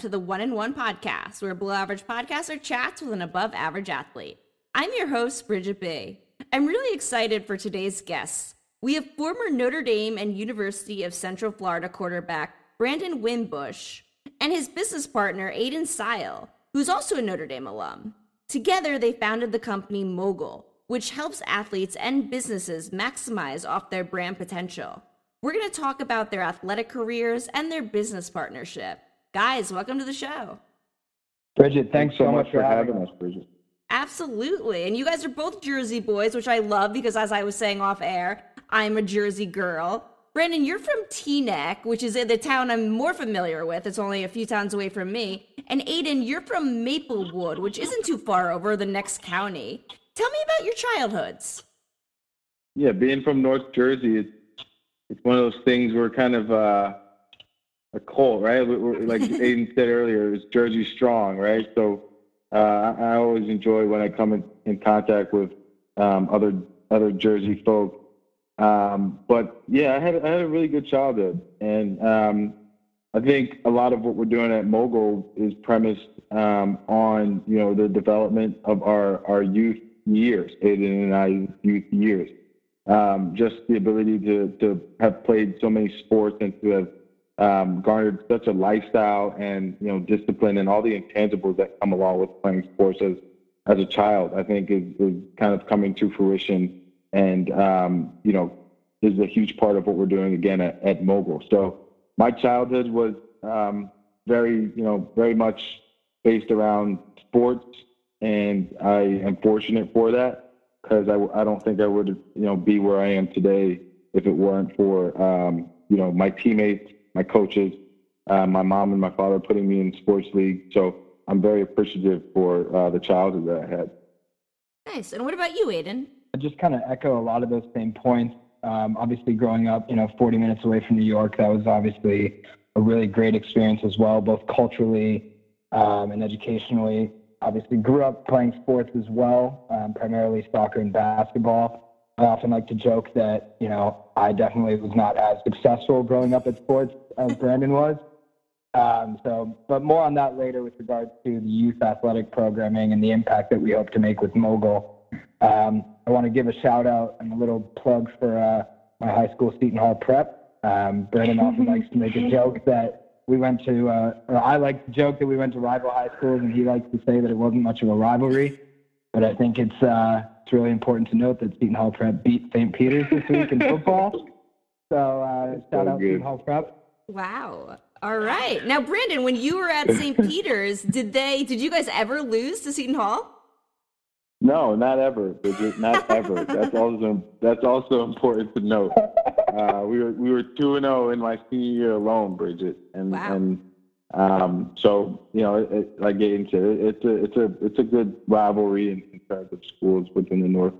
To the One in One podcast, where below average podcaster chats with an above average athlete. I'm your host, Bridget B. I'm really excited for today's guests. We have former Notre Dame and University of Central Florida quarterback Brandon Wimbush and his business partner, Aidan Sile, who's also a Notre Dame alum. Together, they founded the company Mogul, which helps athletes and businesses maximize off their brand potential. We're going to talk about their athletic careers and their business partnership. Guys, welcome to the show. Bridget, thanks, thanks so, much, for having us, Bridget. Absolutely. And you guys are both Jersey boys, which I love because, as I was saying off air, I'm a Jersey girl. Brandon, you're from Teaneck, which is the town I'm more familiar with. It's only a few towns away from me. And Aiden, you're from Maplewood, which isn't too far over the next county. Tell me about your childhoods. Yeah, being from North Jersey, it's, it's one of those things where kind of uh, a cult, right? Like Aiden said earlier, it's Jersey strong, right? So uh, I always enjoy when I come in, in contact with um, other other Jersey folk. Um, but yeah, I had I had a really good childhood, and um, I think a lot of what we're doing at Mogul is premised um, on you know the development of our our youth years, Aiden and I youth years. Um, just the ability to to have played so many sports and to have um, garnered such a lifestyle and you know discipline and all the intangibles that come along with playing sports as as a child. I think is, is kind of coming to fruition, and um, you know is a huge part of what we're doing again at, at Mogul. So my childhood was um, very you know very much based around sports, and I am fortunate for that because I, I don't think I would you know be where I am today if it weren't for um, you know my teammates my coaches, uh, my mom and my father putting me in sports league. So I'm very appreciative for uh, the childhood that I had. Nice. And what about you, Aidan? I just kind of echo a lot of those same points. Um, obviously, growing up, you know, 40 minutes away from New York, that was obviously a really great experience as well, both culturally um, and educationally. Obviously, grew up playing sports as well, um, primarily soccer and basketball. I often like to joke that, you know, I definitely was not as successful growing up at sports as Brandon was. Um, so, but more on that later with regards to the youth athletic programming and the impact that we hope to make with Mogul. Um, I want to give a shout out and a little plug for uh, my high school Seton Hall prep. Um, Brandon often likes to make a joke that we went to, uh, or I like to joke that we went to rival high schools, and he likes to say that it wasn't much of a rivalry. But I think it's uh, it's really important to note that Seton Hall Prep beat St. Peter's this week in football. So uh, shout out Seton Hall Prep. Wow. All right. Now, Brandon, when you were at St. Peter's, did they? Did you guys ever lose to Seton Hall? No, not ever, Bridget. Not ever. that's also that's also important to note. Uh, we were we were two and zero oh in my senior year alone, Bridget, and wow. and um, so you know, it, it, like Aidan said, it, it's a it's a it's a good rivalry in, in of schools within the north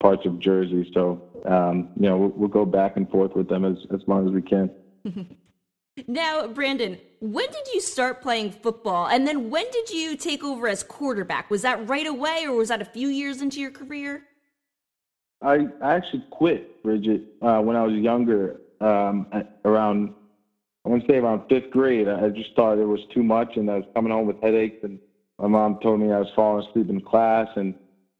parts of Jersey. So um, you know, we'll, we'll, go back and forth with them as as long as we can. now, Brandon, when did you start playing football, and then when did you take over as quarterback? Was that right away, or was that a few years into your career? I, I actually quit, Bridget, uh, when I was younger, um, around I want to say around fifth grade. I just thought it was too much, and I was coming home with headaches. And my mom told me I was falling asleep in class, and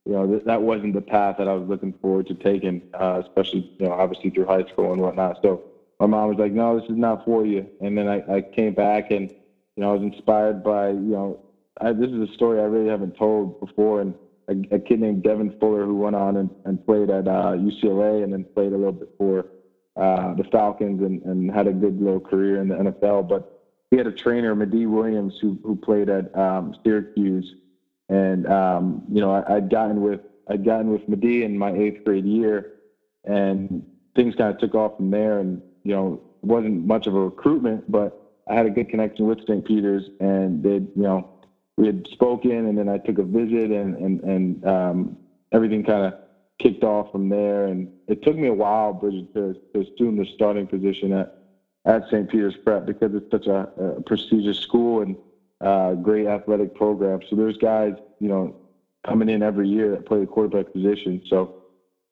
you know th- that wasn't the path that I was looking forward to taking, uh, especially you know obviously through high school and whatnot. So my mom was like, "No, this is not for you." And then I, I came back, and you know I was inspired by you know I, this is a story I really haven't told before, and a, a kid named Devin Fuller who went on and, and played at uh, UCLA and then played a little bit for uh, the Falcons and, and had a good little career in the NFL. But he had a trainer, Medee Williams, who who played at um, Syracuse, and um, you know I, would gotten with I'd gotten with Medee in my eighth grade year, and things kind of took off from there. And you know wasn't much of a recruitment, but I had a good connection with St. Peter's, and they you know we had spoken, and then I took a visit, and and and um, everything kind of kicked off from there. And it took me a while, Bridget, to, to assume the starting position at, at St. Peter's Prep because it's such a, a prestigious school and uh, great athletic program. So there's guys, you know, coming in every year that play the quarterback position. So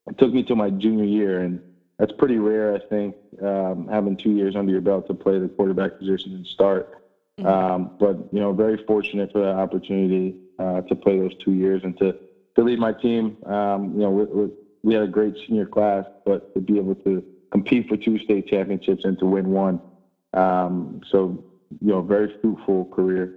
it took me to my junior year, and that's pretty rare, I think, um, having two years under your belt to play the quarterback position and start. Mm-hmm. Um, but you know, very fortunate for that opportunity uh, to play those two years and to to lead my team. Um, you know, we, we, we, had a great senior class, but to be able to compete for two state championships and to win one, um, so you know, very fruitful career.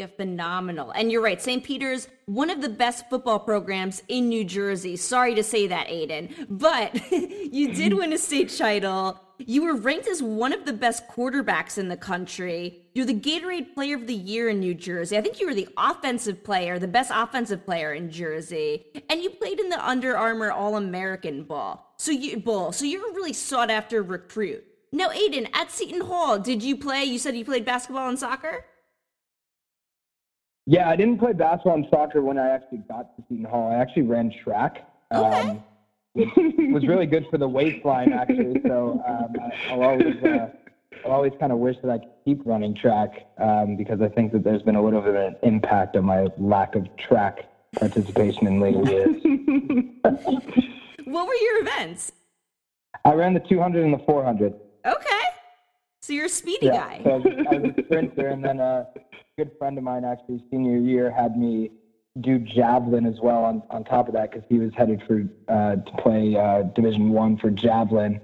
Yeah, phenomenal. And you're right, St. Peter's, one of the best football programs in New Jersey. Sorry to say that, Aiden, but you did win a state title. You were ranked as one of the best quarterbacks in the country. You're the Gatorade Player of the Year in New Jersey. I think you were the offensive player, the best offensive player in Jersey, and you played in the Under Armour All American Bowl. So you bowl. So you're a really sought after recruit. Now, Aiden, at Seton Hall, did you play? You said you played basketball and soccer. Yeah, I didn't play basketball and soccer when I actually got to Seton Hall. I actually ran track. Okay. Um, it was really good for the waistline, actually. So um, I, will always, uh, I'll always kind of wish that I could keep running track um, because I think that there's been a little bit of an impact on my lack of track participation in later years. what were your events? I ran the 200 and the 400. Okay. So you're a speedy yeah, guy. So I was, I was a sprinter, and then a good friend of mine, actually, senior year, had me do javelin as well on, on top of that because he was headed for uh, to play uh, Division One for javelin,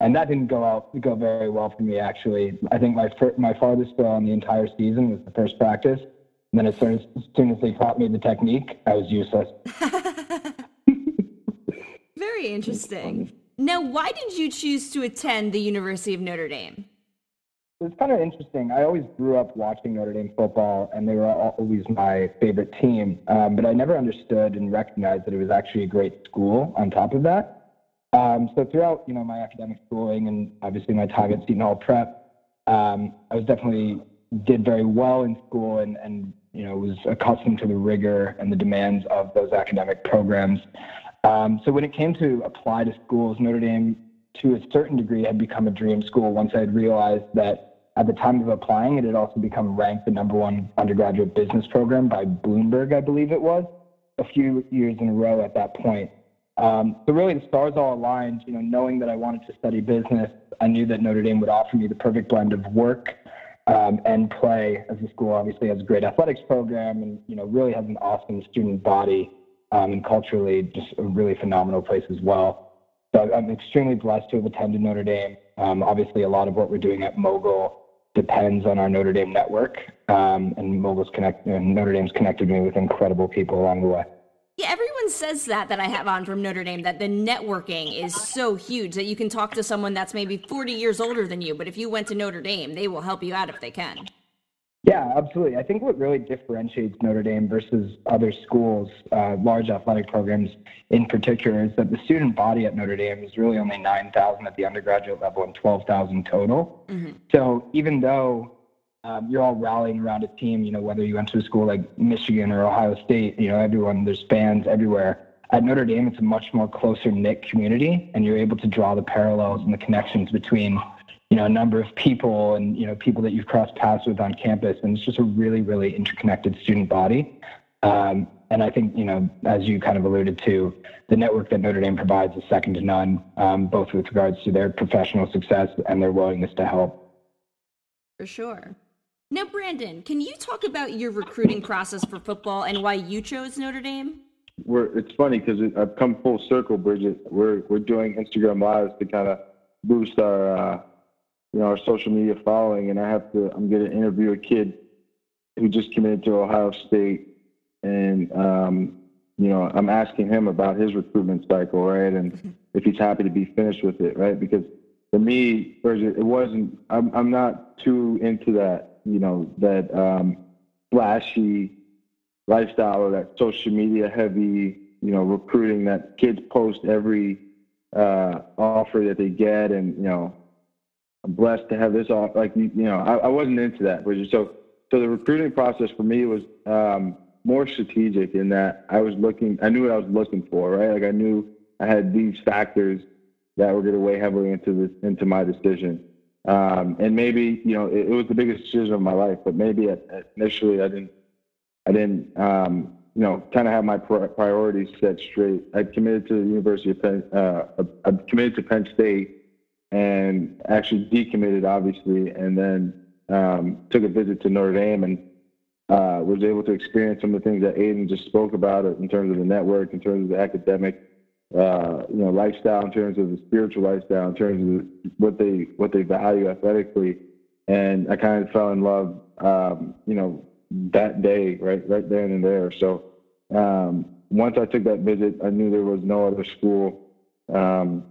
and that didn't go out go very well for me. Actually, I think my fir- my farthest throw on the entire season was the first practice. And then as soon as, as soon as they taught me the technique, I was useless. very interesting. Now, why did you choose to attend the University of Notre Dame? It's kind of interesting. I always grew up watching Notre Dame football, and they were always my favorite team. Um, but I never understood and recognized that it was actually a great school. On top of that, um, so throughout you know my academic schooling and obviously my time at Seton Hall Prep, um, I was definitely did very well in school and and you know was accustomed to the rigor and the demands of those academic programs. Um, so when it came to apply to schools, Notre Dame to a certain degree had become a dream school once I had realized that at the time of applying, it had also become ranked the number one undergraduate business program by Bloomberg, I believe it was, a few years in a row at that point. Um, so really, the stars all aligned. You know, knowing that I wanted to study business, I knew that Notre Dame would offer me the perfect blend of work um, and play. As the school obviously has a great athletics program, and you know, really has an awesome student body, um, and culturally just a really phenomenal place as well. So I'm extremely blessed to have attended Notre Dame. Um, obviously, a lot of what we're doing at Mogul depends on our Notre Dame network, um, and Mogul's connect and Notre Dame's connected me with incredible people along the way. Yeah, everyone says that that I have on from Notre Dame that the networking is so huge that you can talk to someone that's maybe 40 years older than you, but if you went to Notre Dame, they will help you out if they can. Yeah, absolutely. I think what really differentiates Notre Dame versus other schools, uh, large athletic programs in particular, is that the student body at Notre Dame is really only 9,000 at the undergraduate level and 12,000 total. Mm-hmm. So even though um, you're all rallying around a team, you know, whether you went to a school like Michigan or Ohio State, you know, everyone, there's fans everywhere. At Notre Dame, it's a much more closer knit community, and you're able to draw the parallels and the connections between you know, a number of people and, you know, people that you've crossed paths with on campus. And it's just a really, really interconnected student body. Um, and I think, you know, as you kind of alluded to, the network that Notre Dame provides is second to none, um, both with regards to their professional success and their willingness to help. For sure. Now, Brandon, can you talk about your recruiting process for football and why you chose Notre Dame? We're, it's funny because I've come full circle, Bridget. We're, we're doing Instagram Lives to kind of boost our, uh, you know, our social media following, and I have to. I'm going to interview a kid who just committed to Ohio State, and um, you know, I'm asking him about his recruitment cycle, right, and mm-hmm. if he's happy to be finished with it, right? Because for me, it wasn't. I'm I'm not too into that, you know, that um, flashy lifestyle or that social media heavy, you know, recruiting that kids post every uh, offer that they get, and you know I'm blessed to have this off. Like you, know, I, I wasn't into that, so so the recruiting process for me was um, more strategic in that I was looking. I knew what I was looking for, right? Like I knew I had these factors that were going to weigh heavily into this into my decision. Um, and maybe you know it, it, was the biggest decision of my life, but maybe at, at initially I didn't I didn't um, you know kind of have my priorities set straight. I committed to the University of Penn. Uh, I committed to Penn State and actually decommitted, obviously, and then um, took a visit to Notre Dame and uh, was able to experience some of the things that Aiden just spoke about in terms of the network, in terms of the academic, uh, you know, lifestyle, in terms of the spiritual lifestyle, in terms of what they what they value athletically, and I kind of fell in love, um, you know, that day, right, right then and there. So um, once I took that visit, I knew there was no other school, um,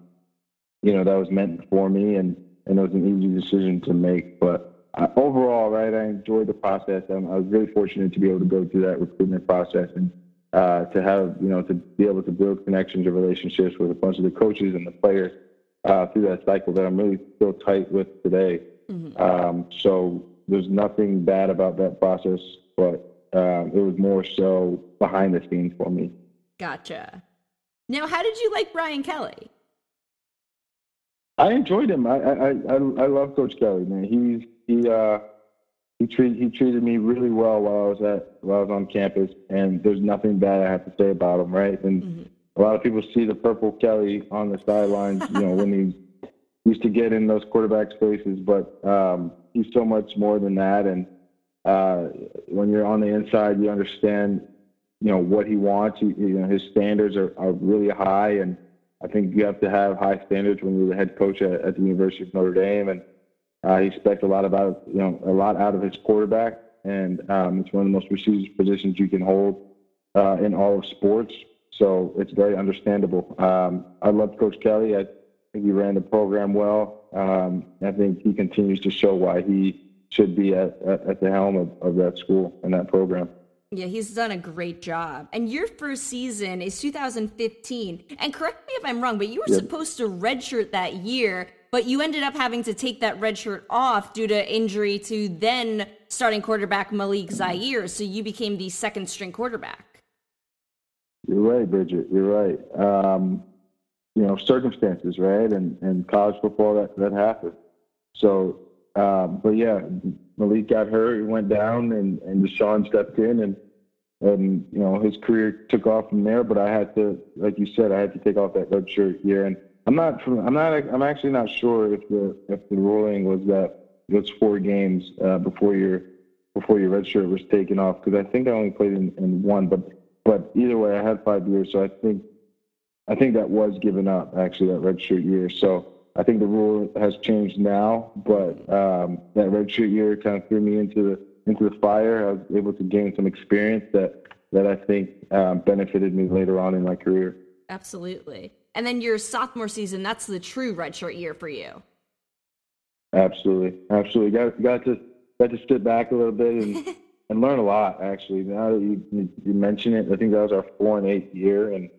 you know, that was meant for me, and and it was an easy decision to make. But uh, overall, right, I enjoyed the process. I was really fortunate to be able to go through that recruitment process and uh, to have, you know, to be able to build connections and relationships with a bunch of the coaches and the players uh, through that cycle that I'm really still tight with today. Mm-hmm. Um, so there's nothing bad about that process, but um, it was more so behind the scenes for me. Gotcha. Now, how did you like Brian Kelly? I enjoyed him. I I I, I love Coach Kelly, man. He's he uh he treated he treated me really well while I was at while I was on campus, and there's nothing bad I have to say about him, right? And mm-hmm. a lot of people see the purple Kelly on the sidelines, you know, when he used to get in those quarterback spaces, but um, he's so much more than that. And uh, when you're on the inside, you understand, you know, what he wants. You, you know, his standards are, are really high, and I think you have to have high standards when you're the head coach at, at the University of Notre Dame, and uh, he expects a lot about, you know, a lot out of his quarterback, and um, it's one of the most prestigious positions you can hold uh, in all of sports. So it's very understandable. Um, I love Coach Kelly. I think he ran the program well. Um, I think he continues to show why he should be at, at, at the helm of, of that school and that program. Yeah, he's done a great job. And your first season is 2015. And correct me if I'm wrong, but you were yep. supposed to redshirt that year, but you ended up having to take that redshirt off due to injury to then starting quarterback Malik Zaire. So you became the second string quarterback. You're right, Bridget. You're right. Um, you know, circumstances, right? And, and college football, that, that happens. So um, but yeah, Malik got hurt, he went down, and and DeShone stepped in, and and you know his career took off from there. But I had to, like you said, I had to take off that red shirt year, and I'm not, I'm not, I'm actually not sure if the if the ruling was that it's four games uh, before your before your red shirt was taken off because I think I only played in, in one, but but either way, I had five years, so I think I think that was given up actually that red shirt year. So I think the rule has changed now, but um, that redshirt year kind of threw me into the into the fire. I was able to gain some experience that that I think um, benefited me later on in my career. Absolutely. And then your sophomore season, that's the true redshirt year for you. Absolutely, absolutely. Got got to got to sit back a little bit and and learn a lot. Actually, now that you you mention it, I think that was our four and eight year, and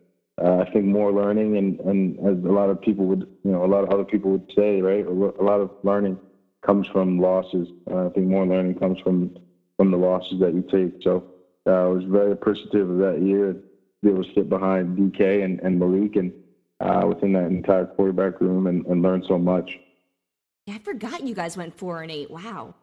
uh, I think more learning and, and as a lot of people would, you know, a lot of other people would say, right, a lot of learning comes from losses. Uh, I think more learning comes from from the losses that you take. So uh, I was very appreciative of that year to be able to sit behind DK and, and Malik and uh, within that entire quarterback room and, and learn so much. Yeah, I forgot you guys went four and eight. Wow.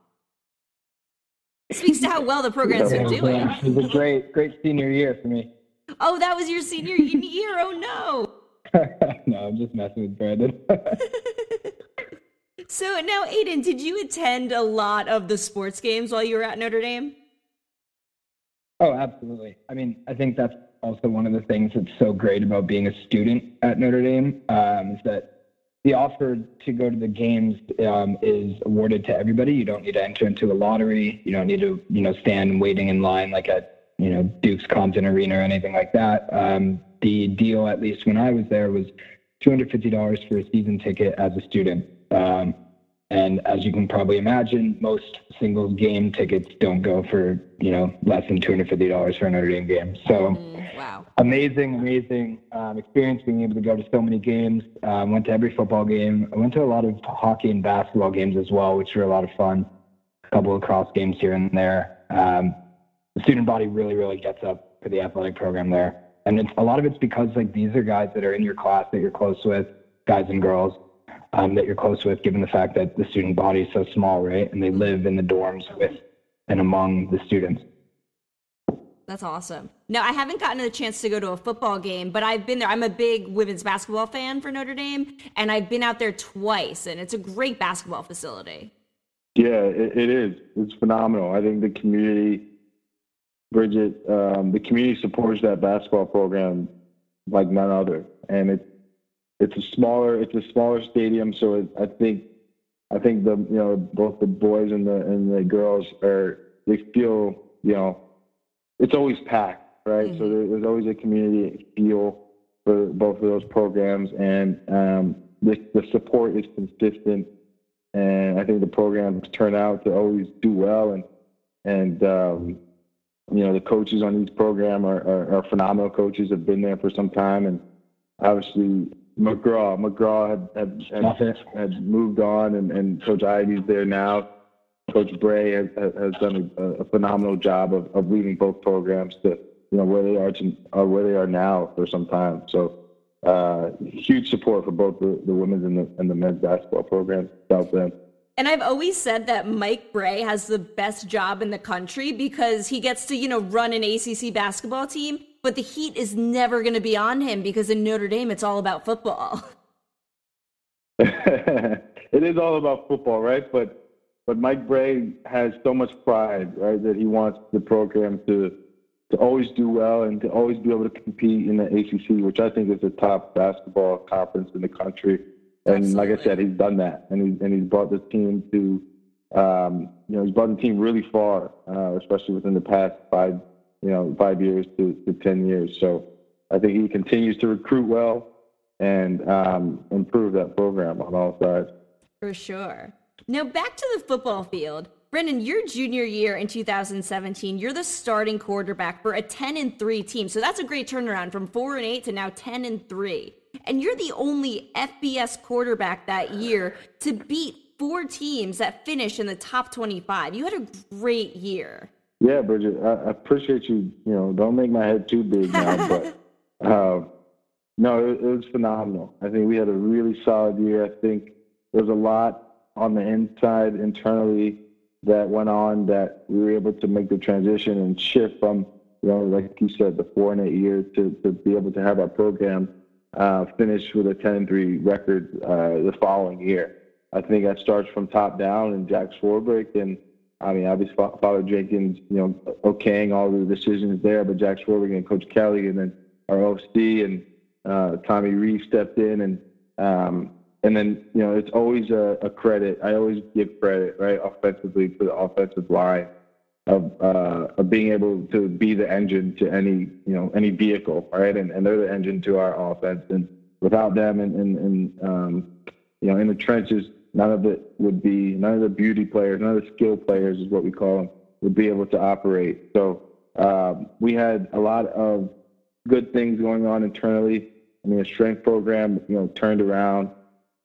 speaks to how well the program's been doing. It was a great, great senior year for me. Oh, that was your senior year. Oh no. no, I'm just messing with Brandon. so now, Aiden, did you attend a lot of the sports games while you were at Notre Dame? Oh, absolutely. I mean, I think that's also one of the things that's so great about being a student at Notre Dame um, is that the offer to go to the games um, is awarded to everybody. You don't need to enter into a lottery. You don't need to, you know, stand waiting in line like at you know, Duke's Compton Arena or anything like that. Um, the deal, at least when I was there, was $250 for a season ticket as a student. Um, and as you can probably imagine, most single game tickets don't go for, you know, less than $250 for a Notre Dame game. So mm, wow. amazing, amazing um, experience being able to go to so many games. Um, went to every football game. I went to a lot of hockey and basketball games as well, which were a lot of fun. A couple of cross games here and there. Um, the student body really, really gets up for the athletic program there. And it's, a lot of it's because like these are guys that are in your class that you're close with, guys and girls um, that you're close with, given the fact that the student body is so small, right? And they live in the dorms with and among the students. That's awesome. No, I haven't gotten a chance to go to a football game, but I've been there. I'm a big women's basketball fan for Notre Dame, and I've been out there twice, and it's a great basketball facility. Yeah, it, it is. It's phenomenal. I think the community, Bridget, um, the community supports that basketball program like none other, and it's it's a smaller it's a smaller stadium, so it, I think I think the you know both the boys and the and the girls are they feel you know it's always packed, right? Mm-hmm. So there, there's always a community feel for both of those programs, and um, the the support is consistent, and I think the programs turn out to always do well, and and um, you know the coaches on each program are, are, are phenomenal coaches have been there for some time, and obviously McGraw. McGraw had had, had, had moved on, and, and Coach Ivey's there now. Coach Brey has, has done a, a, phenomenal job of, of leading both programs to you know where they are to where they are now for some time. So uh, huge support for both the, the women's and the, and the men's basketball programs South Bend. And I've always said that Mike Brey has the best job in the country because he gets to, you know, run an ACC basketball team but the heat is never going to be on him because in Notre Dame, it's all about football. it is all about football, right? But but Mike Brey has so much pride, right, that he wants the program to to always do well and to always be able to compete in the ACC, which I think is the top basketball conference in the country. And Absolutely. like I said, he's done that, and he and he's brought the team to, um, you know, he's brought the team really far, uh, especially within the past five you know, five years to, to 10 years. So I think he continues to recruit well and um, improve that program on all sides. For sure. Now back to the football field. Brendan, your junior year in 2017, you're the starting quarterback for a 10 and 3 team. So that's a great turnaround from 4 and 8 to now 10 and 3. And you're the only FBS quarterback that year to beat four teams that finished in the top 25. You had a great year. Yeah, Bridget, I, appreciate you. You know, don't make my head too big now, but uh, no, it, it, was phenomenal. I think we had a really solid year. I think there was a lot on the inside internally that went on that we were able to make the transition and shift from, you know, like you said, the four and eight years to, to be able to have our program uh, finish with a 10 and 3 record uh, the following year. I think that starts from top down and Jack Swarbrick and I mean, obviously Father Jenkins, you know, okaying all the decisions there, but Jack Swarbrick and Coach Kelly, and then our OC and uh, Tommy Rees stepped in, and um, and then you know, it's always a, a, credit. I always give credit, right, offensively to the offensive line of uh, of being able to be the engine to any you know any vehicle, right, and and they're the engine to our offense, and without them, and and um, you know, in the trenches none of it would be none of the beauty players, none of the skill players is what we call them, would be able to operate. So um, we had a lot of good things going on internally. I mean, a strength program, you know, turned around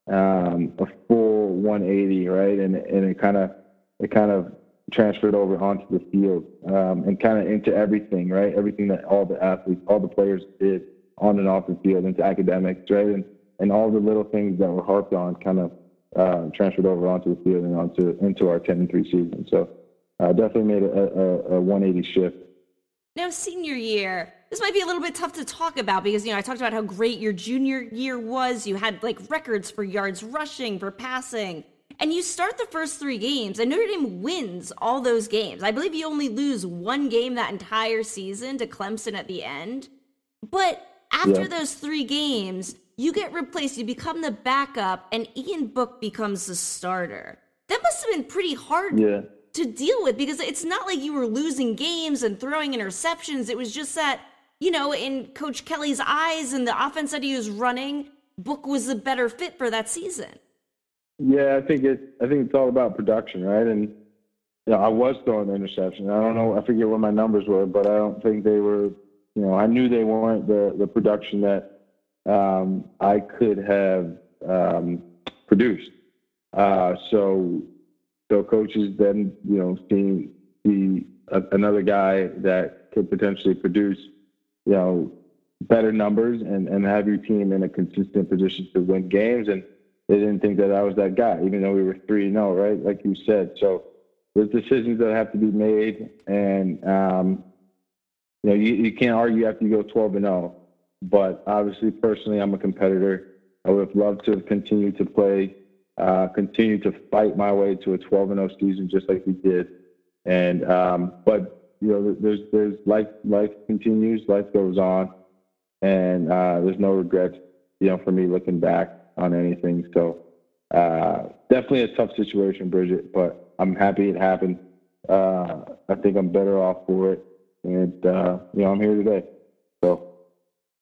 um, a full 180, right, and and it kind of it kind of transferred over onto the field um, and kind of into everything, right? Everything that all the athletes, all the players did on and off the field, into academics, right, and and all the little things that were harped on kind of uh, transferred over onto the field and onto into our 10 and 3 season. So uh, definitely made a, a, a 180 shift. Now, senior year, this might be a little bit tough to talk about because, you know, I talked about how great your junior year was. You had like records for yards rushing, for passing. And you start the first three games, and Notre Dame wins all those games. I believe you only lose one game that entire season to Clemson at the end. But after yeah. those three games, you get replaced, you become the backup, and Ian Book becomes the starter. That must have been pretty hard yeah. to deal with because it's not like you were losing games and throwing interceptions. It was just that, you know, in Coach Kelly's eyes and the offense that he was running, Book was the better fit for that season. Yeah, I think it. I think it's all about production, right? And you know, I was throwing the interception. I don't know. I forget what my numbers were, but I don't think they were. You know, I knew they weren't the the production that um, I could have um, produced. Uh, so, so coaches then, you know, seeing the another guy that could potentially produce, you know, better numbers and, and have your team in a consistent position to win games. And they didn't think that I was that guy, even though we were three and zero, oh, right? Like you said. So there's decisions that have to be made, and um, you know, you, you can't argue after you go twelve and zero. Oh. But obviously, personally, I'm a competitor. I would have loved to have continued to play uh, continue to fight my way to a 12 and 0 season, just like we did. And um, but you know, there's there's life life continues, life goes on, and uh, there's no regrets, you know, for me looking back on anything. So uh, definitely a tough situation, Bridget, but I'm happy it happened. Uh, I think I'm better off for it, and uh, you know, I'm here today. So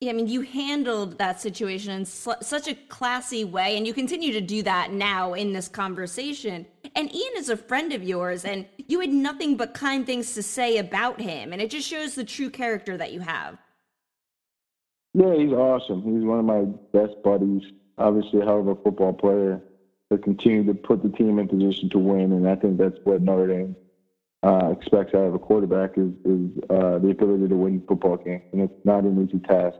yeah, I mean, you handled that situation in sl- such a classy way, and you continue to do that now in this conversation. And Ian is a friend of yours, and you had nothing but kind things to say about him, and it just shows the true character that you have. Yeah, he's awesome. He's one of my best buddies. Obviously, a hell of a football player. To continue to put the team in position to win, and I think that's what Notre Dame uh, expects out of a quarterback is, is uh, the ability to win football games, and it's not an easy task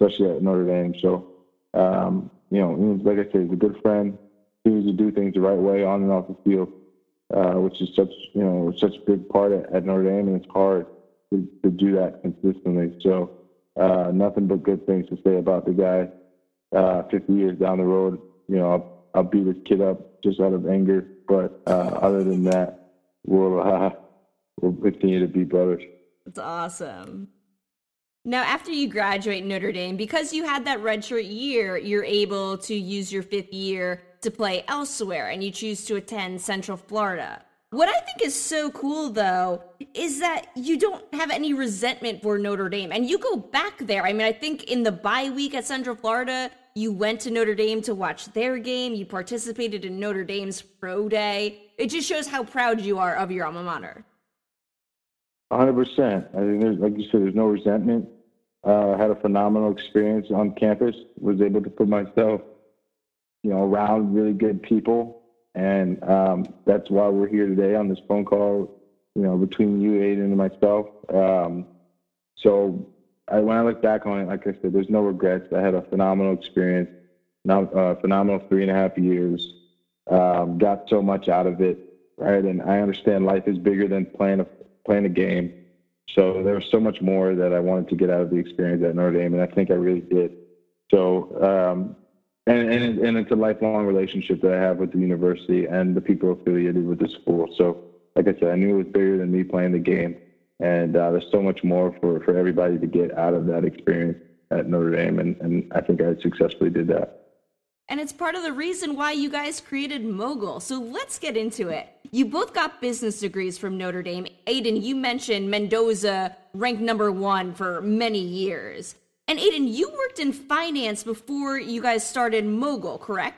especially at Notre Dame. So, um, you know, like I said, he's a good friend. He needs to do things the right way on and off the field, uh, which is such, you know, such a big part at, at Notre Dame, and it's hard to, to do that consistently. So, uh, nothing but good things to say about the guy. Uh, 50 years down the road, you know, I'll, I'll beat this kid up just out of anger. But uh, other than that, we'll uh, we'll continue to be brothers. That's awesome. Now, after you graduate Notre Dame, because you had that redshirt year, you're able to use your fifth year to play elsewhere and you choose to attend Central Florida. What I think is so cool, though, is that you don't have any resentment for Notre Dame and you go back there. I mean, I think in the bye week at Central Florida, you went to Notre Dame to watch their game, you participated in Notre Dame's pro day. It just shows how proud you are of your alma mater. 100%. I think there's, like you said, there's no resentment. Uh, had a phenomenal experience on campus. Was able to put myself, you know, around really good people, and um, that's why we're here today on this phone call. You know, between you, Aiden, and myself. Um, so, I, when I look back on it, like I said, there's no regrets. I had a phenomenal experience, now uh, phenomenal three and a half years. Um, got so much out of it, right? And I understand life is bigger than playing a playing a game. So there was so much more that I wanted to get out of the experience at Notre Dame, and I think I really did. So, um, and, and, and it's a lifelong relationship that I have with the university and the people affiliated with the school. So, like I said, I knew it was bigger than me playing the game, and uh, there's so much more for, for everybody to get out of that experience at Notre Dame, and, and I think I successfully did that. And it's part of the reason why you guys created Mogul. So let's get into it. You both got business degrees from Notre Dame. Aiden, you mentioned Mendoza ranked number one for many years. And Aiden, you worked in finance before you guys started Mogul, correct?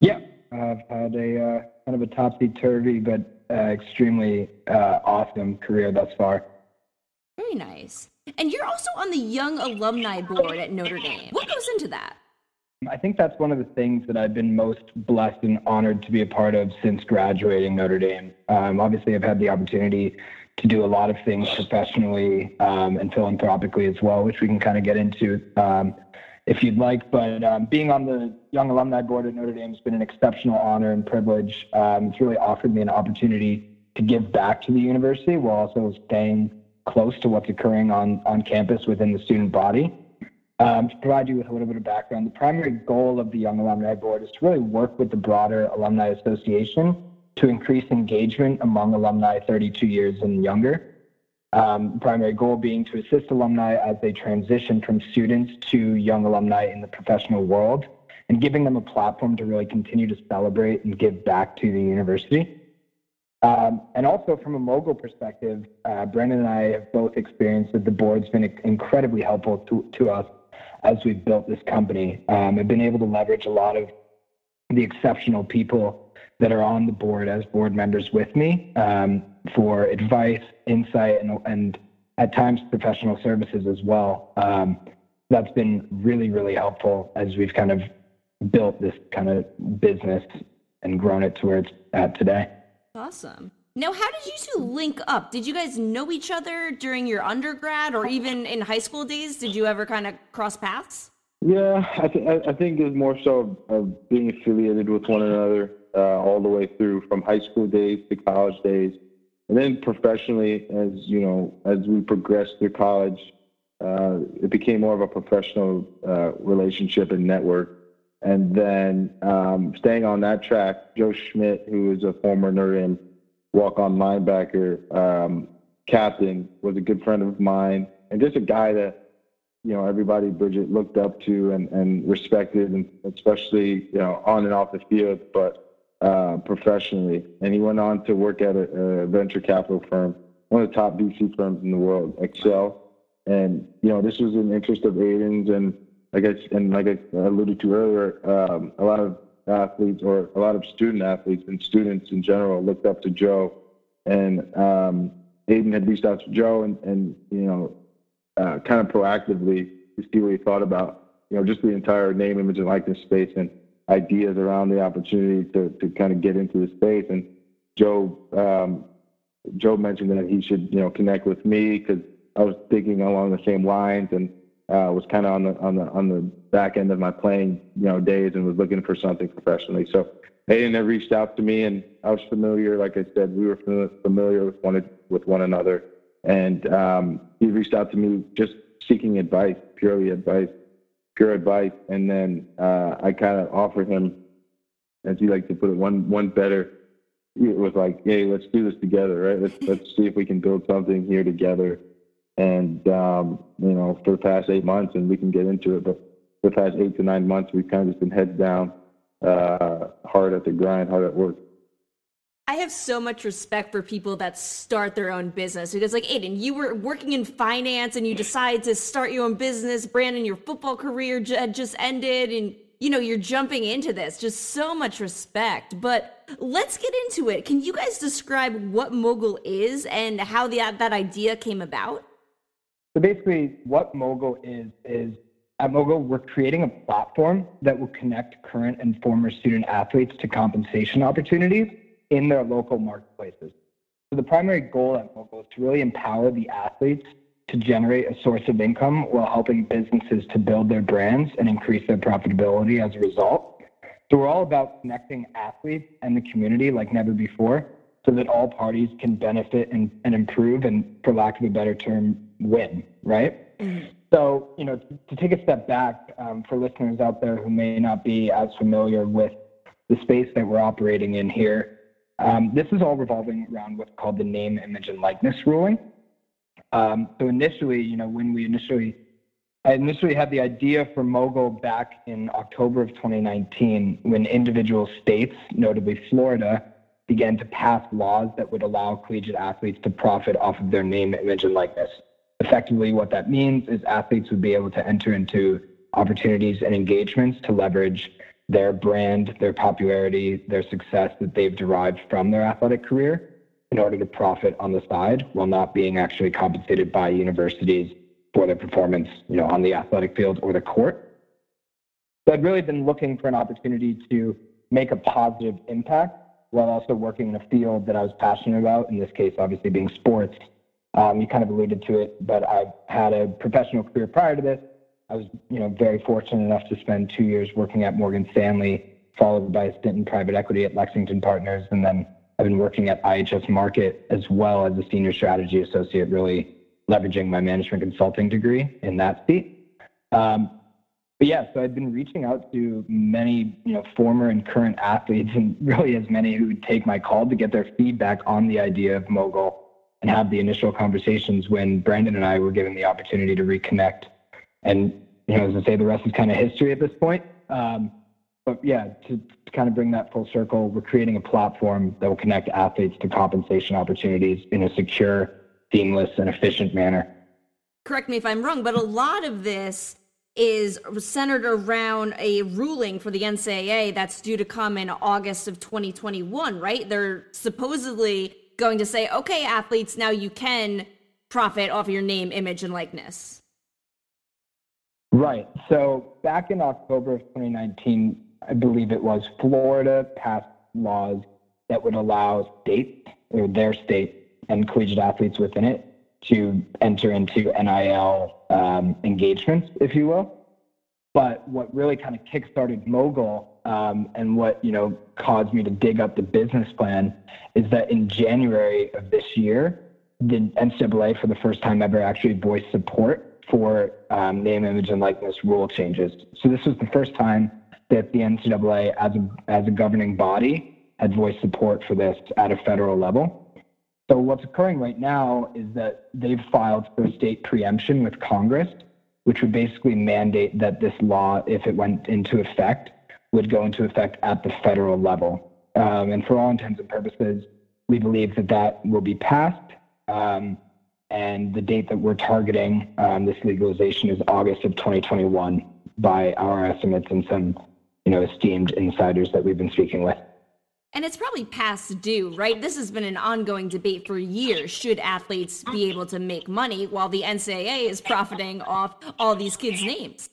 Yeah, I've had a uh, kind of a topsy turvy but uh, extremely uh, awesome career thus far. Very nice. And you're also on the Young Alumni Board at Notre Dame. What goes into that? I think that's one of the things that I've been most blessed and honored to be a part of since graduating Notre Dame. Um, obviously, I've had the opportunity to do a lot of things professionally um, and philanthropically as well, which we can kind of get into um, if you'd like. But um, being on the Young Alumni Board at Notre Dame has been an exceptional honor and privilege. Um, it's really offered me an opportunity to give back to the university while also staying close to what's occurring on, on campus within the student body. Um, to provide you with a little bit of background, the primary goal of the Young Alumni Board is to really work with the broader Alumni Association to increase engagement among alumni 32 years and younger. Um, primary goal being to assist alumni as they transition from students to young alumni in the professional world and giving them a platform to really continue to celebrate and give back to the university. Um, and also from a mogul perspective, uh, Brendan and I have both experienced that the board's been incredibly helpful to, to us as we've built this company. Um, I've been able to leverage a lot of the exceptional people that are on the board as board members with me um, for advice, insight, and, and, at times professional services as well. Um, that's been really, really helpful as we've kind of built this kind of business and grown it to where it's at today. Awesome. Now, how did you two link up? Did you guys know each other during your undergrad or even in high school days? Did you ever kind of cross paths? Yeah, I, th- I think it was more so of being affiliated with one another uh, all the way through from high school days to college days. And then professionally, as you know, as we progressed through college, uh, it became more of a professional uh, relationship and network. And then um, staying on that track, Joe Schmidt, who is a former Notre walk-on linebacker um, captain, was a good friend of mine, and just a guy that you know everybody Bridget looked up to and, and respected, and especially you know on and off the field, but uh, professionally. And he went on to work at a, a venture capital firm, one of the top VC firms in the world, Accel. And you know this was an interest of Aiden's, and I and like I alluded to earlier, um, a lot of athletes or a lot of student athletes and students in general looked up to Joe, and um, Aiden had reached out to Joe and, and you know uh, kind of proactively to see what he thought about you know just the entire name, image, and likeness space and ideas around the opportunity to to kind of get into the space. And Joe um, Joe mentioned that he should you know connect with me because I was thinking along the same lines and uh, was kind of on the on the on the back end of my playing you know days and was looking for something professionally. So Aiden had reached out to me, and I was familiar. Like I said, we were familiar with one with one another, and um, he reached out to me just seeking advice, purely advice, pure advice. And then uh, I kind of offered him, as he likes to put it, one one better. It was like, hey, let's do this together, right? Let's let's see if we can build something here together and um, you know for the past eight months, and we can get into it. But for the past eight to nine months, we've kind of just been heads down, uh, hard at the grind, hard at work. I have so much respect for people that start their own business because, like Aiden, you were working in finance and you decide to start your own business. Brandon, your football career just ended, and you know you're jumping into this. Just so much respect. But let's get into it. Can you guys describe what Mogul is and how the, that idea came about? So basically, what Mogul is is at Mogul, we're creating a platform that will connect current and former student athletes to compensation opportunities in their local marketplaces. So the primary goal at Mogul is to really empower the athletes to generate a source of income while helping businesses to build their brands and increase their profitability as a result. So we're all about connecting athletes and the community like never before so that all parties can benefit and, and improve and for lack of a better term win, right? Mm-hmm. So, you know, to, to, take a step back um, for listeners out there who may not be as familiar with the space that we're operating in here, um, this is all revolving around what's called the name, image, and likeness ruling. Um, so initially, you know, when we initially, I initially had the idea for Mogul back in October of 2019, when individual states, notably Florida, began to pass laws that would allow collegiate athletes to profit off of their name, image, and likeness effectively what that means is athletes would be able to enter into opportunities and engagements to leverage their brand, their popularity, their success that they've derived from their athletic career in order to profit on the side while not being actually compensated by universities for their performance, you know, on the athletic field or the court. So I'd really been looking for an opportunity to make a positive impact while also working in a field that I was passionate about, in this case, obviously being sports, um, you kind of alluded to it, but I've had a professional career prior to this. I was, you know, very fortunate enough to spend two years working at Morgan Stanley, followed by a stint in private equity at Lexington Partners, and then I've been working at IHS Markit as well as a senior strategy associate, really leveraging my management consulting degree in that seat. Um, but yeah, so I've been reaching out to many, you know, former and current athletes, and really as many who would take my call to get their feedback on the idea of mogul and have the initial conversations when Brandon and I were given the opportunity to reconnect. And, you know, as I say, the rest is kind of history at this point. Um, but yeah, to, to, kind of bring that full circle, we're creating a platform that will connect athletes to compensation opportunities in a secure, seamless, and efficient manner. Correct me if I'm wrong, but a lot of this is centered around a ruling for the NCAA that's due to come in August of 2021, right? They're supposedly going to say, okay, athletes, now you can profit off your name, image, and likeness? Right. So back in October of 2019, I believe it was, Florida passed laws that would allow states or their state and collegiate athletes within it to enter into NIL um, engagements, if you will. But what really kind of kickstarted Mogul um, and what you know caused me to dig up the business plan is that in January of this year, the NCAA for the first time ever actually voiced support for um, name, image, and likeness rule changes. So this was the first time that the NCAA, as a, as a governing body, had voiced support for this at a federal level. So what's occurring right now is that they've filed for state preemption with Congress, which would basically mandate that this law, if it went into effect, would go into effect at the federal level. Um, and for all intents and purposes, we believe that that will be passed. Um, and the date that we're targeting um, this legalization is August of 2021 by our estimates and some, you know, esteemed insiders that we've been speaking with. And it's probably past due, right? This has been an ongoing debate for years. Should athletes be able to make money while the NCAA is profiting off all these kids' names?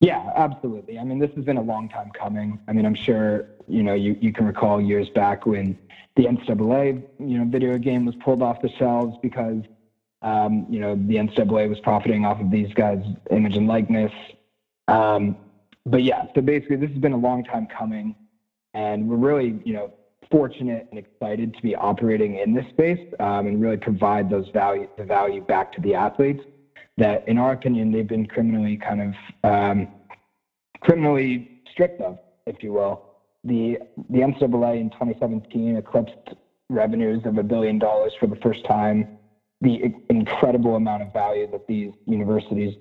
Yeah, absolutely. I mean, this has been a long time coming. I mean, I'm sure, you know, you, you can recall years back when the NCAA, you know, video game was pulled off the shelves because, um, you know, the NCAA was profiting off of these guys' image and likeness. Um, but yeah, so basically, this has been a long time coming. And we're really, you know, fortunate and excited to be operating in this space um, and really provide those value, the value back to the athletes that, in our opinion, they've been criminally kind of um, criminally stripped of, if you will. The the NCAA in 2017 eclipsed revenues of a billion dollars for the first time. The incredible amount of value that these universities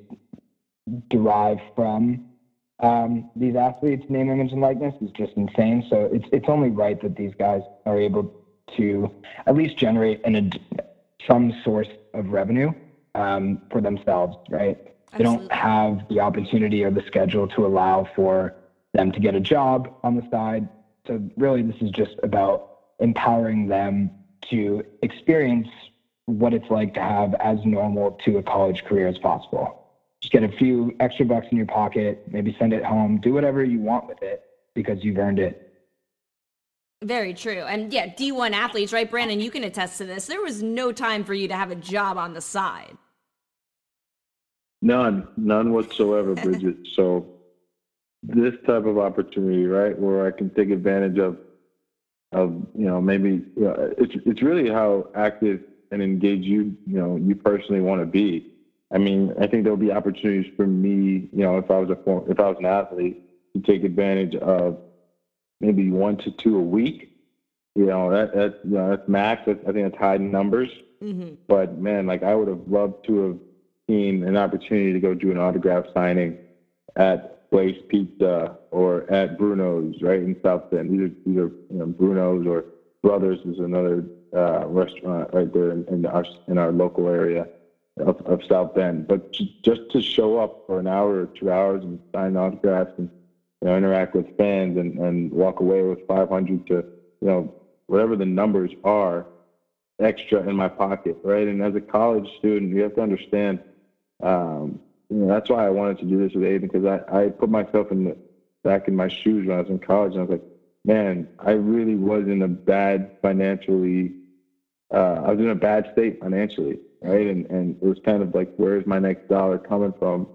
derive from um, these athletes' name, image, and likeness is just insane. So it's it's only right that these guys are able to at least generate an some source of revenue um, for themselves. Right? Absolutely. They don't have the opportunity or the schedule to allow for them to get a job on the side. So really, this is just about empowering them to experience what it's like to have as normal to a college career as possible just get a few extra bucks in your pocket, maybe send it home, do whatever you want with it because you've earned it. Very true. And yeah, D1 athletes, right, Brandon? You can attest to this. There was no time for you to have a job on the side. None, none whatsoever, Bridget. so, this type of opportunity, right, where I can take advantage of, of you know, maybe uh, it's it's really how active and engaged you, you know, you personally want to be. I mean, I think there'll be opportunities for me, you know, if I was a if I was an athlete, to take advantage of maybe one to two a week. You know, that that you know, that's max. That's, I think that's high numbers. Mm-hmm. But man, like I would have loved to have seen an opportunity to go do an autograph signing at Blaze Pizza or at Bruno's, right in South Bend. These are these are you know, Bruno's or Brothers is another uh, restaurant right there in, in our in our local area of, of South Bend. But just to show up for an hour or two hours and sign autographs and you know, interact with fans and, and walk away with 500 to, you know, whatever the numbers are extra in my pocket, right? And as a college student, you have to understand, um, you know, that's why I wanted to do this with Aiden because I, I put myself in the, back in my shoes when I was in college and I was like, man, I really was in a bad financially, uh, I was in a bad state financially right? And and it was kind of like, where's my next dollar coming from?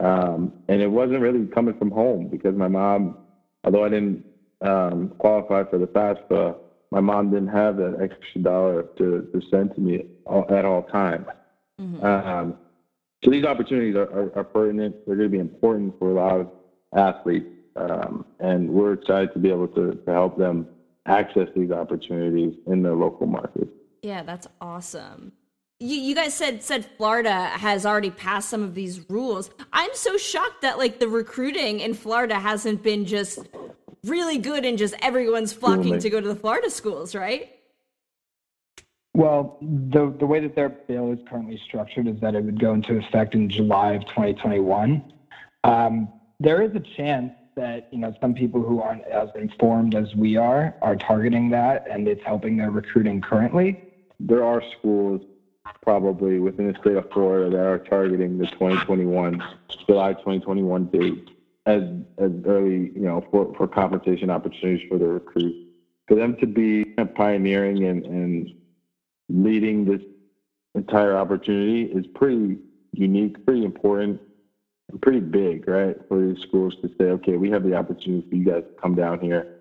Um, and it wasn't really coming from home because my mom, although I didn't um, qualify for the FAFSA, my mom didn't have that extra dollar to, to send to me all, at all times. Mm-hmm. Um, so these opportunities are, are, are, pertinent. They're going to be important for a lot of athletes, um, and we're excited to be able to, to help them access these opportunities in their local market. Yeah, that's awesome you, you guys said said Florida has already passed some of these rules. I'm so shocked that like the recruiting in Florida hasn't been just really good and just everyone's flocking to go to the Florida schools, right? Well, the the way that their bill is currently structured is that it would go into effect in July of 2021. Um, there is a chance that you know some people who aren't as informed as we are are targeting that, and it's helping their recruiting currently. There are schools probably within the state of Florida that are targeting the 2021 July 2021 date as as early, you know, for, for compensation opportunities for the recruits. For them to be pioneering and, and leading this entire opportunity is pretty unique, pretty important, and pretty big, right? For these schools to say, okay, we have the opportunity for you guys to come down here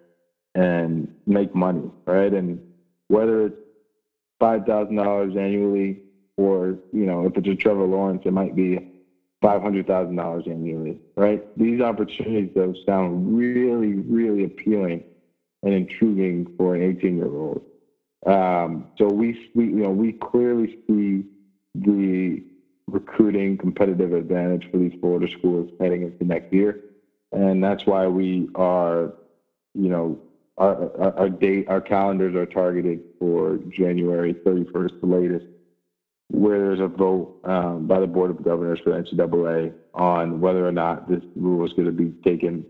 and make money, right? And whether it's five thousand dollars annually, or you know, if it's a Trevor Lawrence, it might be $500,000 annually, right? These opportunities, though, sound really, really appealing and intriguing for an 18 year old. Um, so we, we, you know, we clearly see the recruiting competitive advantage for these Florida schools heading into next year, and that's why we are, you know, our, our, our date, our calendars are targeted for January 31st, the latest, where there's a vote um, by the Board of Governors for the NCAA on whether or not this rule is going to be taken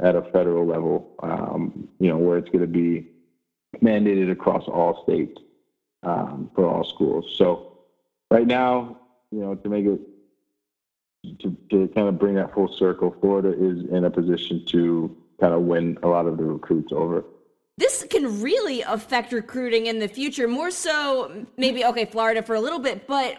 at a federal level, um, you know, where it's going to be mandated across all states um, for all schools. So right now, you know, to make it to, to kind of bring that full circle, Florida is in a position to kind of win a lot of the recruits over. This can really affect recruiting in the future, more so maybe, okay, Florida for a little bit, but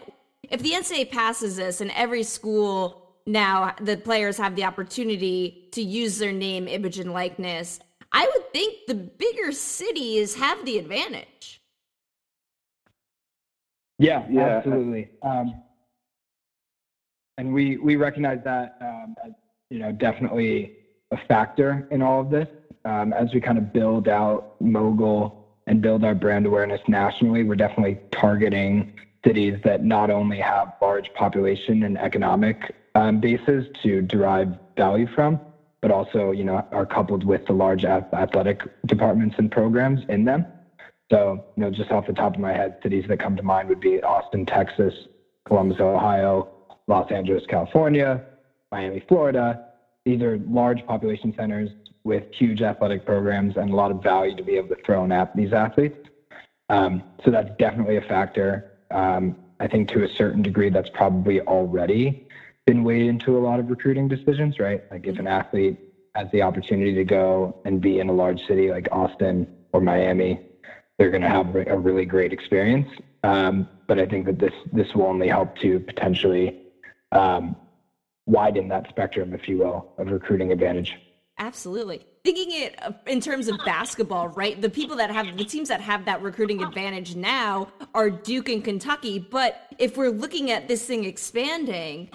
if the NCAA passes this and every school now the players have the opportunity to use their name, image, and likeness, I would think the bigger cities have the advantage. Yeah, yeah. absolutely. Um, and we we recognize that um, as you know definitely a factor in all of this um, as we kind of build out mogul and build our brand awareness nationally. We're definitely targeting cities that not only have large population and economic um, bases to derive value from, but also you know are coupled with the large athletic departments and programs in them. So you know, just off the top of my head, cities that come to mind would be Austin, Texas, Columbus, Ohio, Los Angeles, California, Miami, Florida. These are large population centers with huge athletic programs and a lot of value to be able to throw at these athletes. Um, so that's definitely a factor. Um, I think to a certain degree, that's probably already been weighed into a lot of recruiting decisions, right? Like if an athlete has the opportunity to go and be in a large city like Austin or Miami, they're going to have a really great experience. Um, but I think that this this will only help to potentially um, widen that spectrum, if you will, of recruiting advantage. Absolutely. Thinking it uh, in terms of basketball, right? The people that have the teams that have that recruiting advantage now are Duke and Kentucky. But if we're looking at this thing expanding,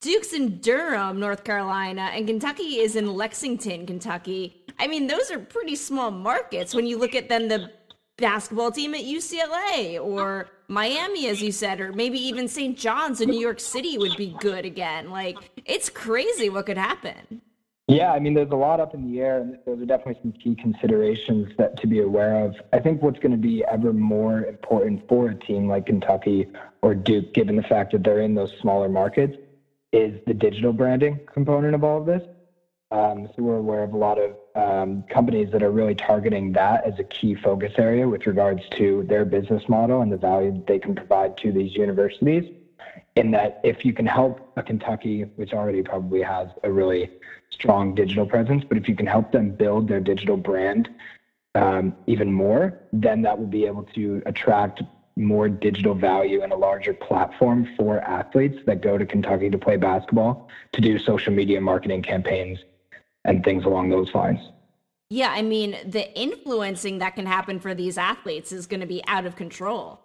Duke's in Durham, North Carolina, and Kentucky is in Lexington, Kentucky. I mean, those are pretty small markets when you look at then the basketball team at UCLA or Miami, as you said, or maybe even St. John's in New York City would be good again. Like, it's crazy what could happen. Yeah, I mean, there's a lot up in the air, and those are definitely some key considerations that to be aware of. I think what's going to be ever more important for a team like Kentucky or Duke, given the fact that they're in those smaller markets, is the digital branding component of all of this. Um, so we're aware of a lot of um, companies that are really targeting that as a key focus area with regards to their business model and the value that they can provide to these universities. In that, if you can help a Kentucky, which already probably has a really strong digital presence, but if you can help them build their digital brand um, even more, then that will be able to attract more digital value and a larger platform for athletes that go to Kentucky to play basketball to do social media marketing campaigns and things along those lines. Yeah, I mean, the influencing that can happen for these athletes is going to be out of control.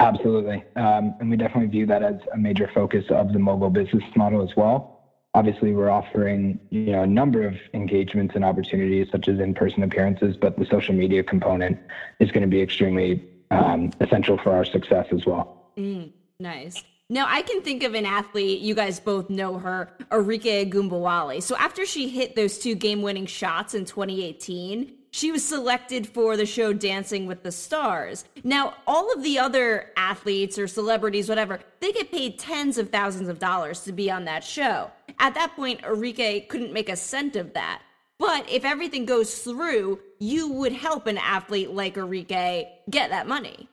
Absolutely. Um, and we definitely view that as a major focus of the Mogul business model as well. Obviously, we're offering you know a number of engagements and opportunities, such as in-person appearances, but the social media component is going to be extremely um, essential for our success as well. Mm, nice. Now, I can think of an athlete, you guys both know her, Arike Ogunbowale. So after she hit those two game winning shots in 2018, she was selected for the show Dancing with the Stars. Now, all of the other athletes or celebrities, whatever, they get paid tens of thousands of dollars to be on that show. At that point, Arike couldn't make a cent of that. But if everything goes through, you would help an athlete like Arike get that money.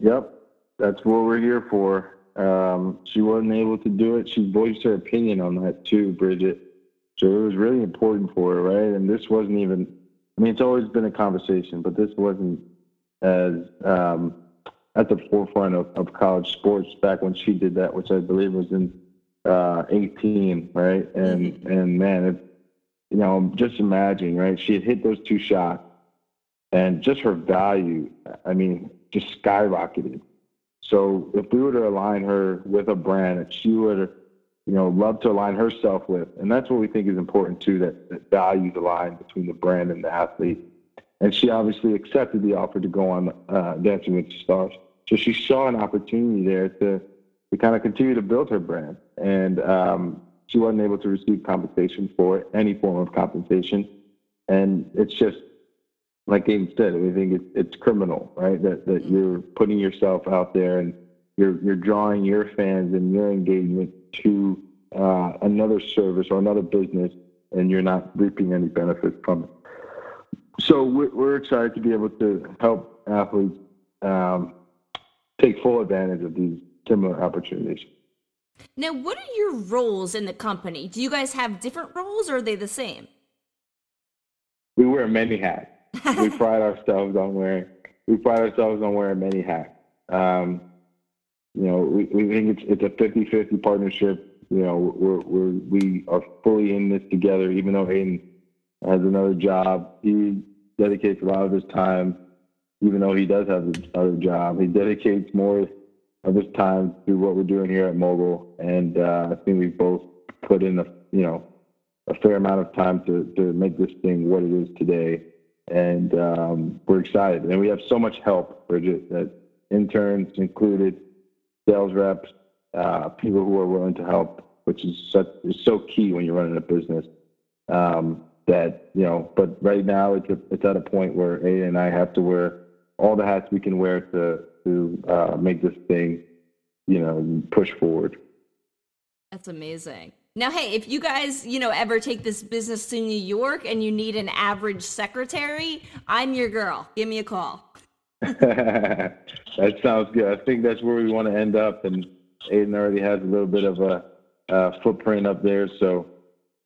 Yep, that's what we're here for. Um, she wasn't able to do it. She voiced her opinion on that too, Bridget. So it was really important for her, right? And this wasn't even, I mean, it's always been a conversation, but this wasn't as um, at the forefront of, of college sports back when she did that, which I believe was in uh, 18, right? And, mm-hmm. and man, it, you know, just imagine, right? She had hit those two shots and just her value, I mean, just skyrocketed. So if we were to align her with a brand that she would, you know, love to align herself with, and that's what we think is important too, that, that values align between the brand and the athlete. And she obviously accepted the offer to go on uh, Dancing with the Stars. So she saw an opportunity there to to kind of continue to build her brand. And um, she wasn't able to receive compensation for it, any form of compensation. And it's just like Aiden said, we think it's, it's criminal, right? That that mm-hmm. you're putting yourself out there and you're you're drawing your fans and your engagement to uh, another service or another business, and you're not reaping any benefits from it. So we're, we're excited to be able to help athletes um, take full advantage of these similar opportunities. Now, what are your roles in the company? Do you guys have different roles or are they the same? We wear many hats. We pride ourselves on wearing we pride ourselves on wearing many hats. Um, you know, we, we think it's it's a 50-50 partnership. You know, we're, we're we are fully in this together. Even though Aiden has another job, he dedicates a lot of his time. Even though he does have another job, he dedicates more of his time to what we're doing here at Mogul. and uh, I think we've both put in a you know a fair amount of time to to make this thing what it is today, and um, we're excited. And we have so much help, Bridget, that interns included, sales reps, uh, people who are willing to help, which is such is so key when you're running a business. Um, that you know, but right now it's a, it's at a point where A and I have to wear all the hats we can wear to to uh, make this thing, you know, push forward. That's amazing. Now, hey, if you guys, you know, ever take this business to New York and you need an average secretary, I'm your girl. Give me a call. that sounds good. I think that's where we want to end up. And Aiden already has a little bit of a, a footprint up there. So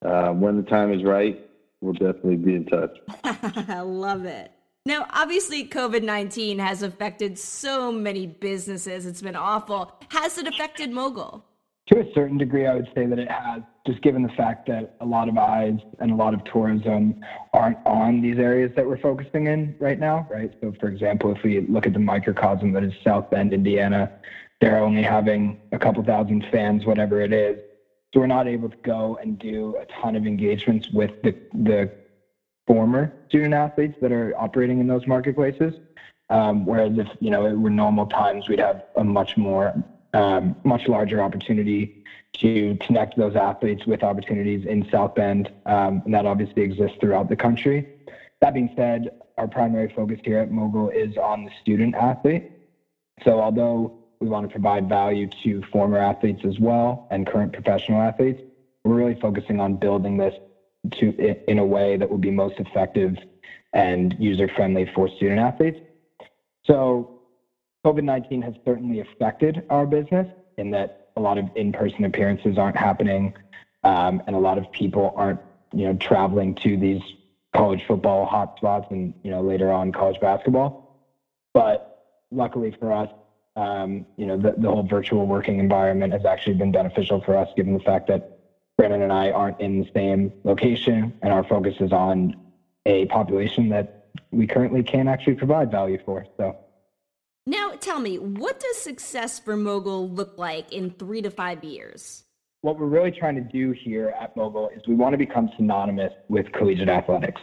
uh, when the time is right, we'll definitely be in touch. I love it. Now, obviously, COVID 19 has affected so many businesses. It's been awful. Has it affected Mogul? To a certain degree, I would say that it has, just given the fact that a lot of eyes and a lot of tourism aren't on these areas that we're focusing in right now, right? So, for example, if we look at the microcosm that is South Bend, Indiana, they're only having a couple thousand fans, whatever it is. So we're not able to go and do a ton of engagements with the, the former student athletes that are operating in those marketplaces. Um, whereas if you know it were normal times, we'd have a much more, um, much larger opportunity to connect those athletes with opportunities in South Bend, um, and that obviously exists throughout the country. That being said, our primary focus here at Mogul is on the student athlete. So although we want to provide value to former athletes as well and current professional athletes, we're really focusing on building this to in a way that will be most effective and user friendly for student athletes. So COVID 19 has certainly affected our business in that a lot of in person appearances aren't happening um, and a lot of people aren't you know traveling to these college football hotspots and you know later on college basketball. But luckily for us, um, you know the, the whole virtual working environment has actually been beneficial for us given the fact that Brandon and I aren't in the same location, and our focus is on a population that we currently can't actually provide value for. So, tell me, what does success for Mogul look like in three to five years? What we're really trying to do here at Mogul is we want to become synonymous with collegiate athletics,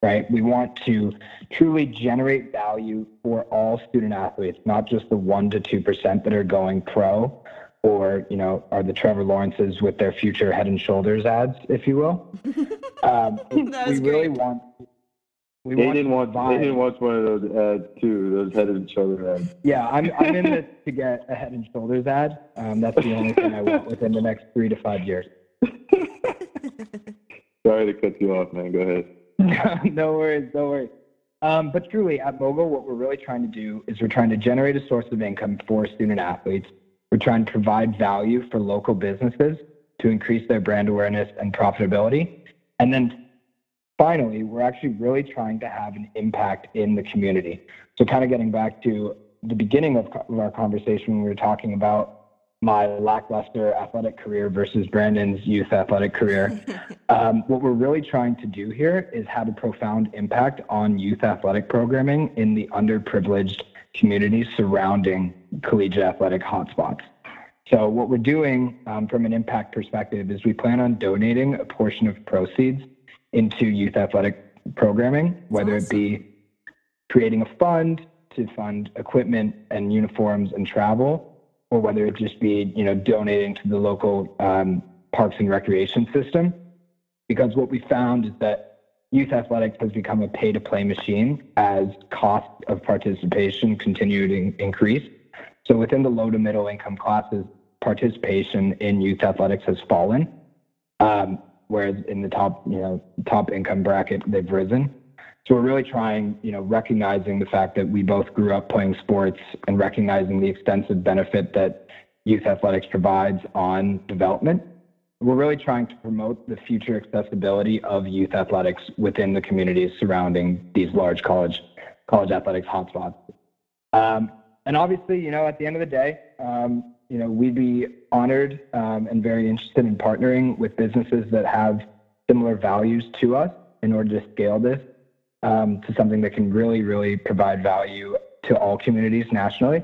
right? We want to truly generate value for all student athletes, not just the one to 2% that are going pro, or you know are the Trevor Lawrences with their future Head and Shoulders ads, if you will. Um, we great. really want. We they didn't want. They didn't want one of those ads too. Those Head and Shoulders ads. Yeah, I'm I'm in this to get a Head and Shoulders ad. Um, that's the only thing I want within the next three to five years. Sorry to cut you off, man. Go ahead. no worries. No worries. Um, but truly, at Mogul, what we're really trying to do is we're trying to generate a source of income for student athletes we're trying to provide value for local businesses to increase their brand awareness and profitability. And then finally, we're actually really trying to have an impact in the community. So, kind of getting back to the beginning of, our conversation when we were talking about my lackluster athletic career versus Brandon's youth athletic career. um, what we're really trying to do here is have a profound impact on youth athletic programming in the underprivileged communities surrounding collegiate athletic hotspots. So what we're doing um, from an impact perspective is we plan on donating a portion of proceeds into youth athletic programming, whether awesome. it be creating a fund to fund equipment and uniforms and travel, or whether it just be you know donating to the local um, parks and recreation system. Because what we found is that youth athletics has become a pay to play machine as cost of participation continue to increase. So within the low to middle income classes, participation in youth athletics has fallen, um, whereas in the top, you know, top income bracket, they've risen. So we're really trying, you know, recognizing the fact that we both grew up playing sports and recognizing the extensive benefit that youth athletics provides on development. We're really trying to promote the future accessibility of youth athletics within the communities surrounding these large college college athletics hotspots. Um, and obviously, you know, at the end of the day, um, you know, we'd be honored um, and very interested in partnering with businesses that have similar values to us in order to scale this um, to something that can really, really provide value to all communities nationally.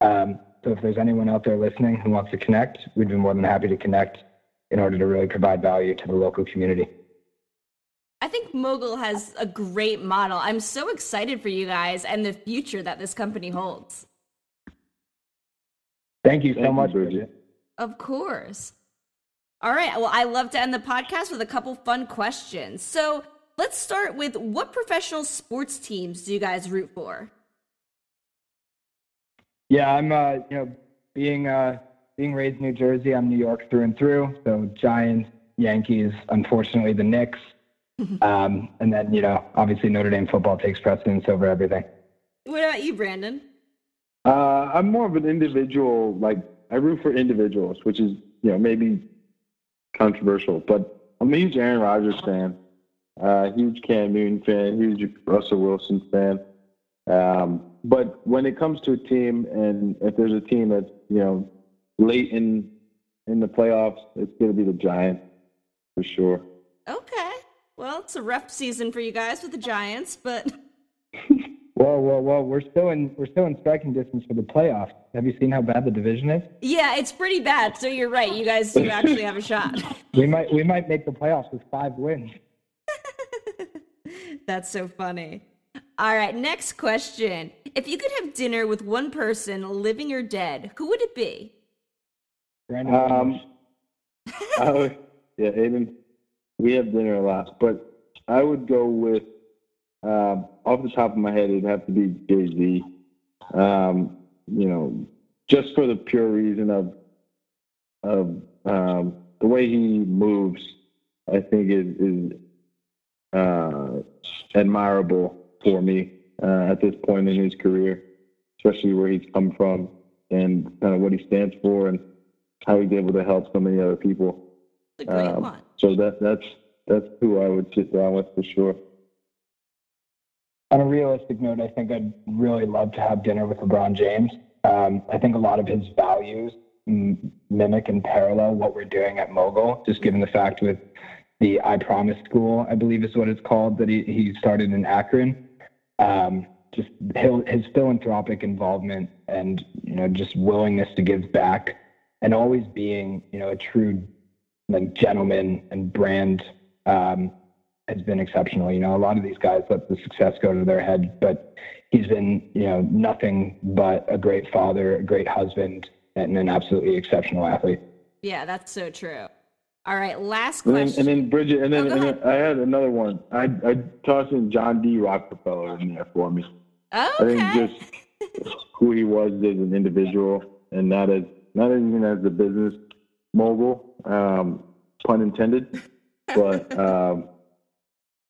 Um, so if there's anyone out there listening who wants to connect, we'd be more than happy to connect in order to really provide value to the local community. I think Mogul has a great model. I'm so excited for you guys and the future that this company holds. Thank you so Thank much, you, Bridget. Of course. All right. Well, I love to end the podcast with a couple fun questions. So let's start with what professional sports teams do you guys root for? Yeah, I'm. Uh, you know, being uh, being raised in New Jersey, I'm New York through and through. So Giants, Yankees, unfortunately the Knicks, um, and then you know, obviously Notre Dame football takes precedence over everything. What about you, Brandon? Uh, I'm more of an individual. Like I root for individuals, which is you know maybe controversial, but I'm a huge Aaron Rodgers fan, uh, huge Cam Newton fan, huge Russell Wilson fan. Um, but when it comes to a team, and if there's a team that's you know late in in the playoffs, it's going to be the Giants for sure. Okay, well, it's a rough season for you guys with the Giants, but Whoa, whoa, whoa! We're still in we're still in striking distance for the playoffs. Have you seen how bad the division is? Yeah, it's pretty bad. So you're right. You guys do actually have a shot. we might we might make the playoffs with five wins. That's so funny. All right, next question. If you could have dinner with one person, living or dead, who would it be? Brandon. Um, would, yeah, Aiden. We have dinner a lot, but I would go with um, off the top of my head, it'd have to be Jay Z. Um, you know, just for the pure reason of of um, the way he moves, I think is is uh, admirable for me uh, at this point in his career, especially where he's come from and kind of what he stands for and how he's able to help so many other people. Um, so that that's that's who I would sit down with for sure on a realistic note, I think I'd really love to have dinner with LeBron James. Um, I think a lot of his values mimic and parallel what we're doing at Mogul, just given the fact with the I Promise School, I believe is what it's called, that he, he started in Akron. Um, just his philanthropic involvement and you know just willingness to give back and always being you know a true like gentleman and brand um, has been exceptional. You know, a lot of these guys let the success go to their head, but he's been, you know, nothing but a great father, a great husband, and an absolutely exceptional athlete. Yeah, that's so true. All right, last question. And then, and then Bridget, and then, oh, and then I had another one. I I tossed in John D. Rockefeller in there for me. Okay. I think just who he was as an individual, and not as not even as a business mogul, um, pun intended. But um,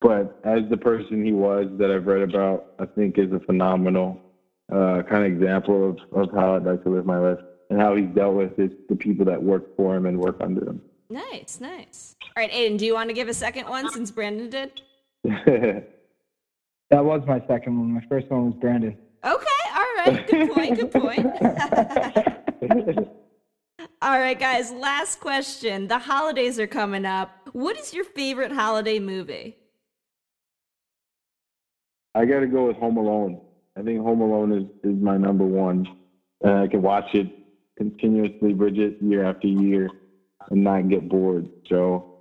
but as the person he was that I've read about, I think is a phenomenal uh, kind of example of, of how I'd like to live my life and how he's dealt with his, the people that work for him and work under him. Nice, nice. All right, Aiden, do you want to give a second one since Brandon did? that was my second one. My first one was Brandon. Okay, all right. Good point, good point. all right, guys, last question. The holidays are coming up. What is your favorite holiday movie? I got to go with Home Alone. I think Home Alone is, is my number one and I can watch it continuously, Bridget, year after year, and not get bored. So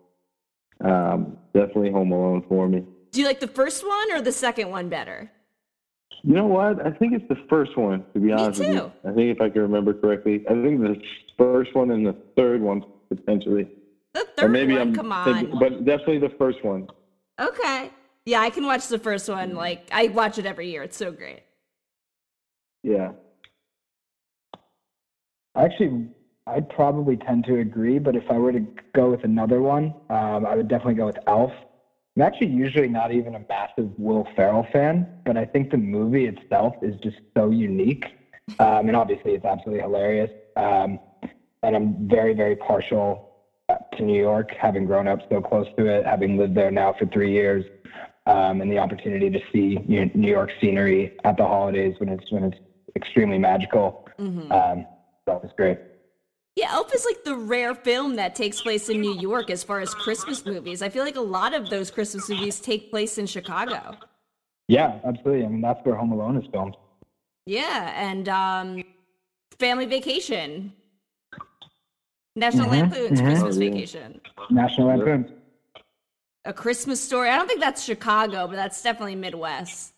um, definitely Home Alone for me. Do you like the first one or the second one better? You know what? I think it's the first one, to be honest with you. I think if I can remember correctly, I think the first one and the third one potentially. The or third maybe one, I'm come on. thinking, but definitely the first one. Okay. Yeah, I can watch the first one. Like I watch it every year. It's so great. Yeah. Actually, I'd probably tend to agree, but if I were to go with another one, um, I would definitely go with Elf. I'm actually usually not even a massive Will Ferrell fan, but I think the movie itself is just so unique. Um, and obviously, it's absolutely hilarious. Um, and I'm very, very partial uh, to New York, having grown up so close to it, having lived there now for three years, um, and the opportunity to see New York scenery at the holidays when it's when it's extremely magical. hmm Um, that was great. Yeah, Elf is like the rare film that takes place in New York as far as Christmas movies. I feel like a lot of those Christmas movies take place in Chicago. Yeah, absolutely. I mean, that's where Home Alone is filmed. Yeah, and um, Family Vacation, National Mhm, Lampoon's mhm. Christmas Oh, yeah. Vacation, National Yep. A Christmas Story. I don't think that's Chicago, but that's definitely Midwest.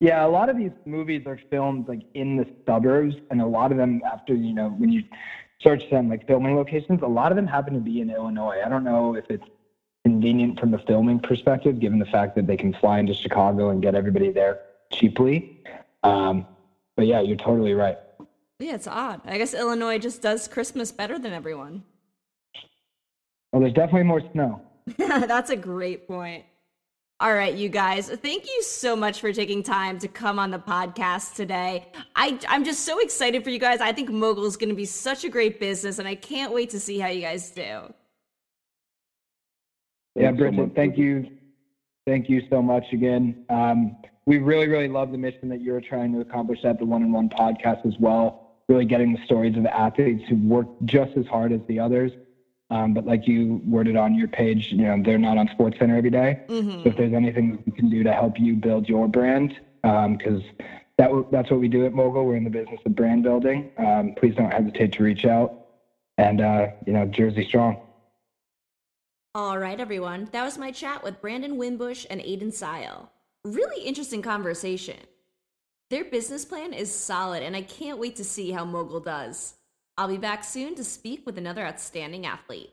Yeah, a lot of these movies are filmed like in the suburbs, and a lot of them after you know when you search them like filming locations, a lot of them happen to be in Illinois. I don't know if it's convenient from the filming perspective, given the fact that they can fly into Chicago and get everybody there cheaply. Um, but yeah, you're totally right. Yeah, it's odd. I guess Illinois just does Christmas better than everyone. Well, there's definitely more snow. That's a great point. All right, you guys, thank you so much for taking time to come on the podcast today. I, I'm just so excited for you guys. I think Mogul is going to be such a great business, and I can't wait to see how you guys do. Yeah, Thanks so Bridget, much, thank you. Thank you so much again. Um, we really, really love the mission that you're trying to accomplish at the One on One podcast as well. Really getting the stories of athletes who work just as hard as the others. Um, but like you worded on your page, you know, they're not on Sports Center every day. hmm So if there's anything we can do to help you build your brand, because that w- that's what we do at Mogul. We're in the business of brand building. Um, please don't hesitate to reach out. And uh, you know, Jersey strong. All right, everyone. That was my chat with Brandon Wimbush and Aiden Sile. Really interesting conversation. Their business plan is solid, and I can't wait to see how Mogul does. I'll be back soon to speak with another outstanding athlete.